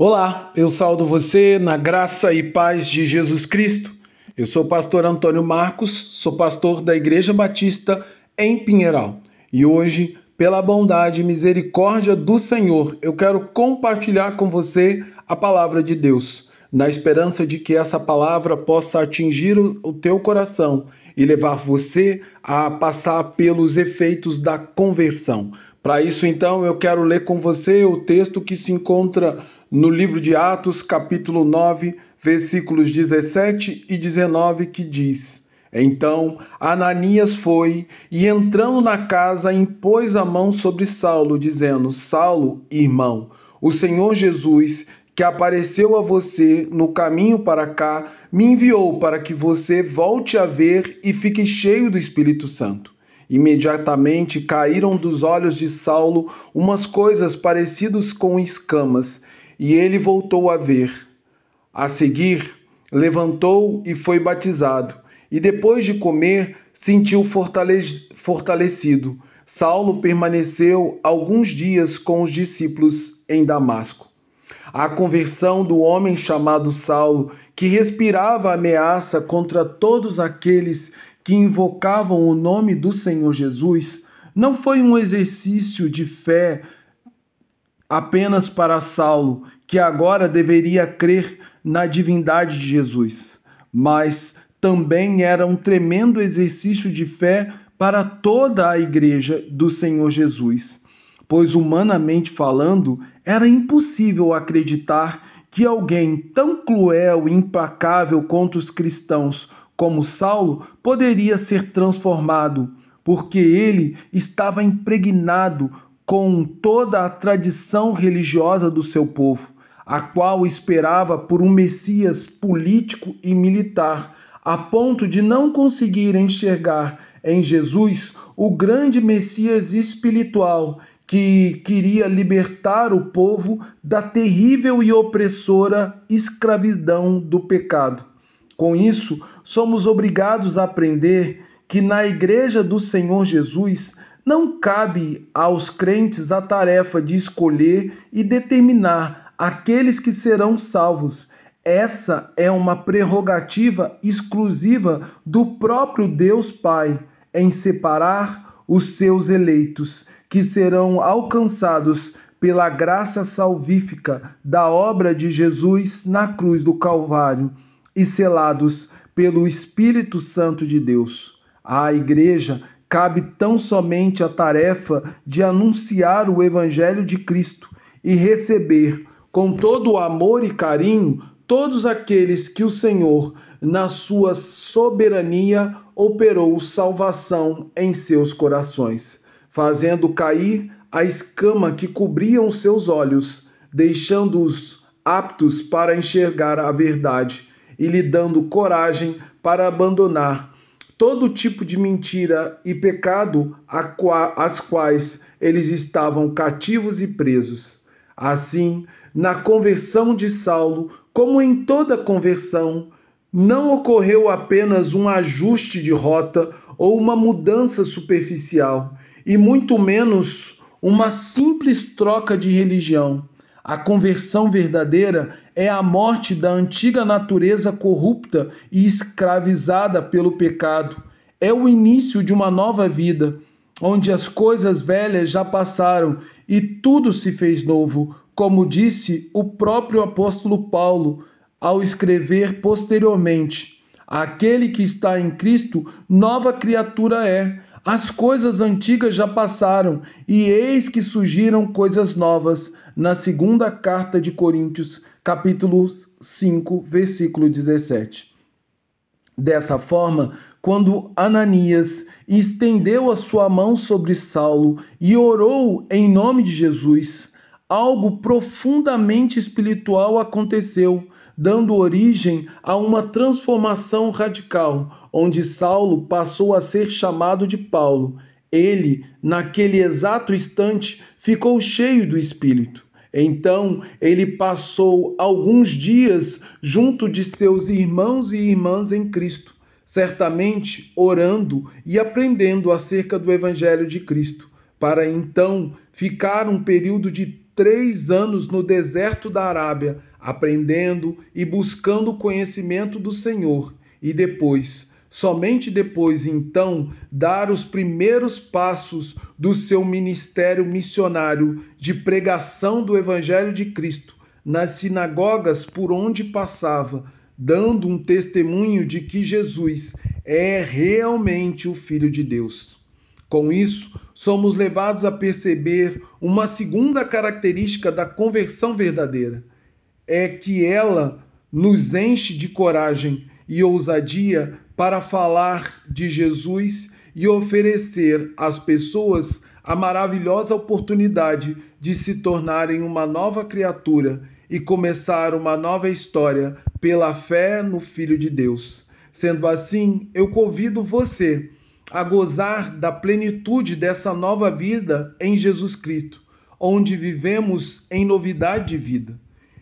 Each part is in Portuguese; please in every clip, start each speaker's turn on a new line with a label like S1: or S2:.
S1: Olá, eu saldo você na graça e paz de Jesus Cristo. Eu sou o pastor Antônio Marcos, sou pastor da Igreja Batista em Pinheiral. E hoje, pela bondade e misericórdia do Senhor, eu quero compartilhar com você a palavra de Deus, na esperança de que essa palavra possa atingir o teu coração e levar você a passar pelos efeitos da conversão. Para isso, então, eu quero ler com você o texto que se encontra no livro de Atos, capítulo 9, versículos 17 e 19, que diz: Então Ananias foi e, entrando na casa, impôs a mão sobre Saulo, dizendo: Saulo, irmão, o Senhor Jesus, que apareceu a você no caminho para cá, me enviou para que você volte a ver e fique cheio do Espírito Santo. Imediatamente caíram dos olhos de Saulo umas coisas parecidas com escamas e ele voltou a ver. A seguir, levantou e foi batizado, e depois de comer, sentiu fortalecido. Saulo permaneceu alguns dias com os discípulos em Damasco. A conversão do homem chamado Saulo, que respirava ameaça contra todos aqueles que invocavam o nome do Senhor Jesus, não foi um exercício de fé apenas para Saulo, que agora deveria crer na divindade de Jesus, mas também era um tremendo exercício de fé para toda a igreja do Senhor Jesus, pois humanamente falando, era impossível acreditar que alguém tão cruel e implacável contra os cristãos como Saulo poderia ser transformado, porque ele estava impregnado com toda a tradição religiosa do seu povo, a qual esperava por um Messias político e militar, a ponto de não conseguir enxergar em Jesus o grande Messias espiritual que queria libertar o povo da terrível e opressora escravidão do pecado. Com isso, somos obrigados a aprender que na Igreja do Senhor Jesus não cabe aos crentes a tarefa de escolher e determinar aqueles que serão salvos. Essa é uma prerrogativa exclusiva do próprio Deus Pai em separar os seus eleitos, que serão alcançados pela graça salvífica da obra de Jesus na cruz do Calvário e selados pelo Espírito Santo de Deus. A igreja cabe tão somente a tarefa de anunciar o Evangelho de Cristo e receber com todo o amor e carinho todos aqueles que o Senhor, na sua soberania, operou salvação em seus corações, fazendo cair a escama que cobriam seus olhos, deixando-os aptos para enxergar a verdade e lhe dando coragem para abandonar todo tipo de mentira e pecado às quais eles estavam cativos e presos. Assim, na conversão de Saulo, como em toda conversão, não ocorreu apenas um ajuste de rota ou uma mudança superficial, e muito menos uma simples troca de religião a conversão verdadeira é a morte da antiga natureza corrupta e escravizada pelo pecado. É o início de uma nova vida, onde as coisas velhas já passaram e tudo se fez novo, como disse o próprio apóstolo Paulo ao escrever posteriormente: Aquele que está em Cristo, nova criatura é. As coisas antigas já passaram, e eis que surgiram coisas novas. Na segunda carta de Coríntios, capítulo 5, versículo 17. Dessa forma, quando Ananias estendeu a sua mão sobre Saulo e orou em nome de Jesus, algo profundamente espiritual aconteceu dando origem a uma transformação radical, onde Saulo passou a ser chamado de Paulo. Ele, naquele exato instante, ficou cheio do Espírito. Então ele passou alguns dias junto de seus irmãos e irmãs em Cristo, certamente orando e aprendendo acerca do Evangelho de Cristo, para então ficar um período de três anos no deserto da Arábia, aprendendo e buscando o conhecimento do Senhor, e depois, somente depois, então, dar os primeiros passos do seu ministério missionário de pregação do Evangelho de Cristo nas sinagogas por onde passava, dando um testemunho de que Jesus é realmente o Filho de Deus. Com isso, somos levados a perceber uma segunda característica da conversão verdadeira: é que ela nos enche de coragem e ousadia para falar de Jesus e oferecer às pessoas a maravilhosa oportunidade de se tornarem uma nova criatura e começar uma nova história pela fé no Filho de Deus. Sendo assim, eu convido você a gozar da plenitude dessa nova vida em Jesus Cristo, onde vivemos em novidade de vida.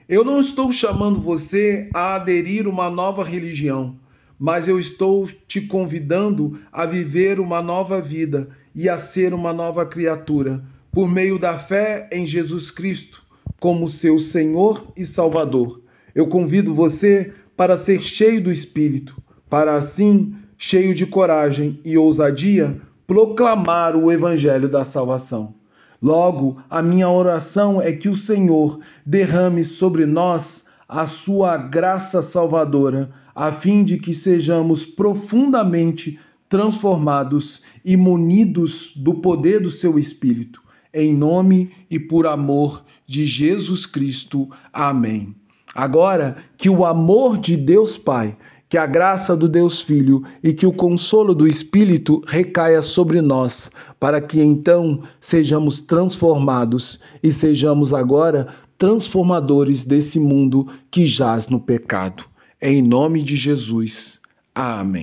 S1: Eu não estou chamando você a aderir uma nova religião, mas eu estou te convidando a viver uma nova vida e a ser uma nova criatura por meio da fé em Jesus Cristo como seu Senhor e Salvador. Eu convido você para ser cheio do Espírito, para assim, cheio de coragem e ousadia, proclamar o Evangelho da salvação. Logo, a minha oração é que o Senhor derrame sobre nós a sua graça salvadora, a fim de que sejamos profundamente transformados e munidos do poder do seu Espírito. Em nome e por amor de Jesus Cristo. Amém. Agora, que o amor de Deus Pai, que a graça do Deus Filho e que o consolo do Espírito recaia sobre nós, para que então sejamos transformados e sejamos agora transformadores desse mundo que jaz no pecado. Em nome de Jesus. Amém.